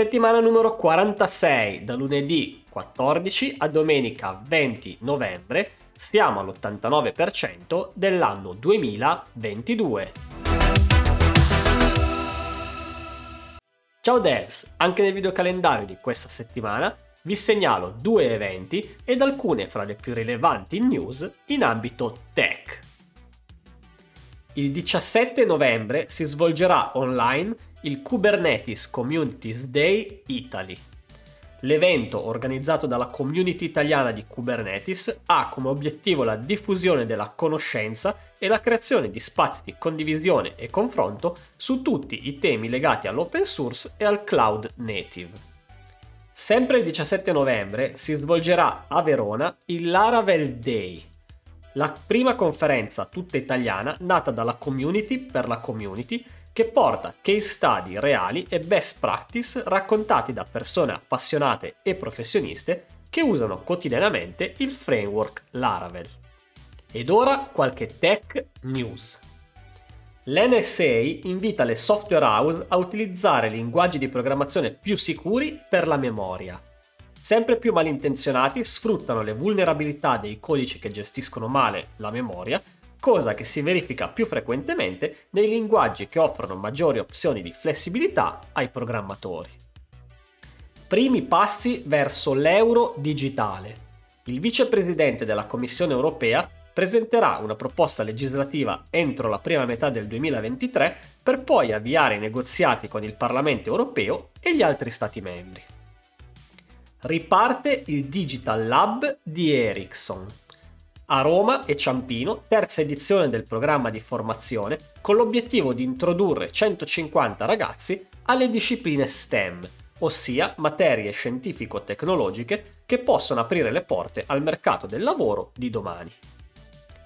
Settimana numero 46, da lunedì 14 a domenica 20 novembre, stiamo all'89% dell'anno 2022. Ciao devs, anche nel videocalendario di questa settimana vi segnalo due eventi ed alcune fra le più rilevanti news in ambito tech. Il 17 novembre si svolgerà online il Kubernetes Communities Day Italy. L'evento, organizzato dalla community italiana di Kubernetes, ha come obiettivo la diffusione della conoscenza e la creazione di spazi di condivisione e confronto su tutti i temi legati all'open source e al cloud native. Sempre il 17 novembre si svolgerà a Verona il Laravel Day, la prima conferenza tutta italiana nata dalla community per la community che porta case study reali e best practice raccontati da persone appassionate e professioniste che usano quotidianamente il framework Laravel. Ed ora qualche tech news. L'NSA invita le software house a utilizzare linguaggi di programmazione più sicuri per la memoria. Sempre più malintenzionati sfruttano le vulnerabilità dei codici che gestiscono male la memoria, cosa che si verifica più frequentemente nei linguaggi che offrono maggiori opzioni di flessibilità ai programmatori. Primi passi verso l'euro digitale. Il vicepresidente della Commissione europea presenterà una proposta legislativa entro la prima metà del 2023 per poi avviare i negoziati con il Parlamento europeo e gli altri Stati membri. Riparte il Digital Lab di Ericsson. A Roma e Ciampino, terza edizione del programma di formazione con l'obiettivo di introdurre 150 ragazzi alle discipline STEM, ossia materie scientifico-tecnologiche che possono aprire le porte al mercato del lavoro di domani.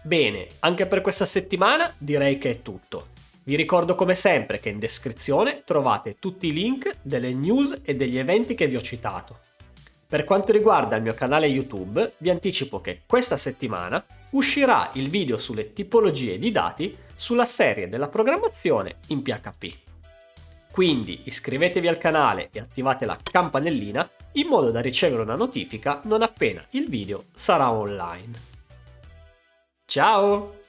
Bene, anche per questa settimana direi che è tutto. Vi ricordo come sempre che in descrizione trovate tutti i link delle news e degli eventi che vi ho citato. Per quanto riguarda il mio canale YouTube, vi anticipo che questa settimana uscirà il video sulle tipologie di dati sulla serie della programmazione in PHP. Quindi iscrivetevi al canale e attivate la campanellina in modo da ricevere una notifica non appena il video sarà online. Ciao!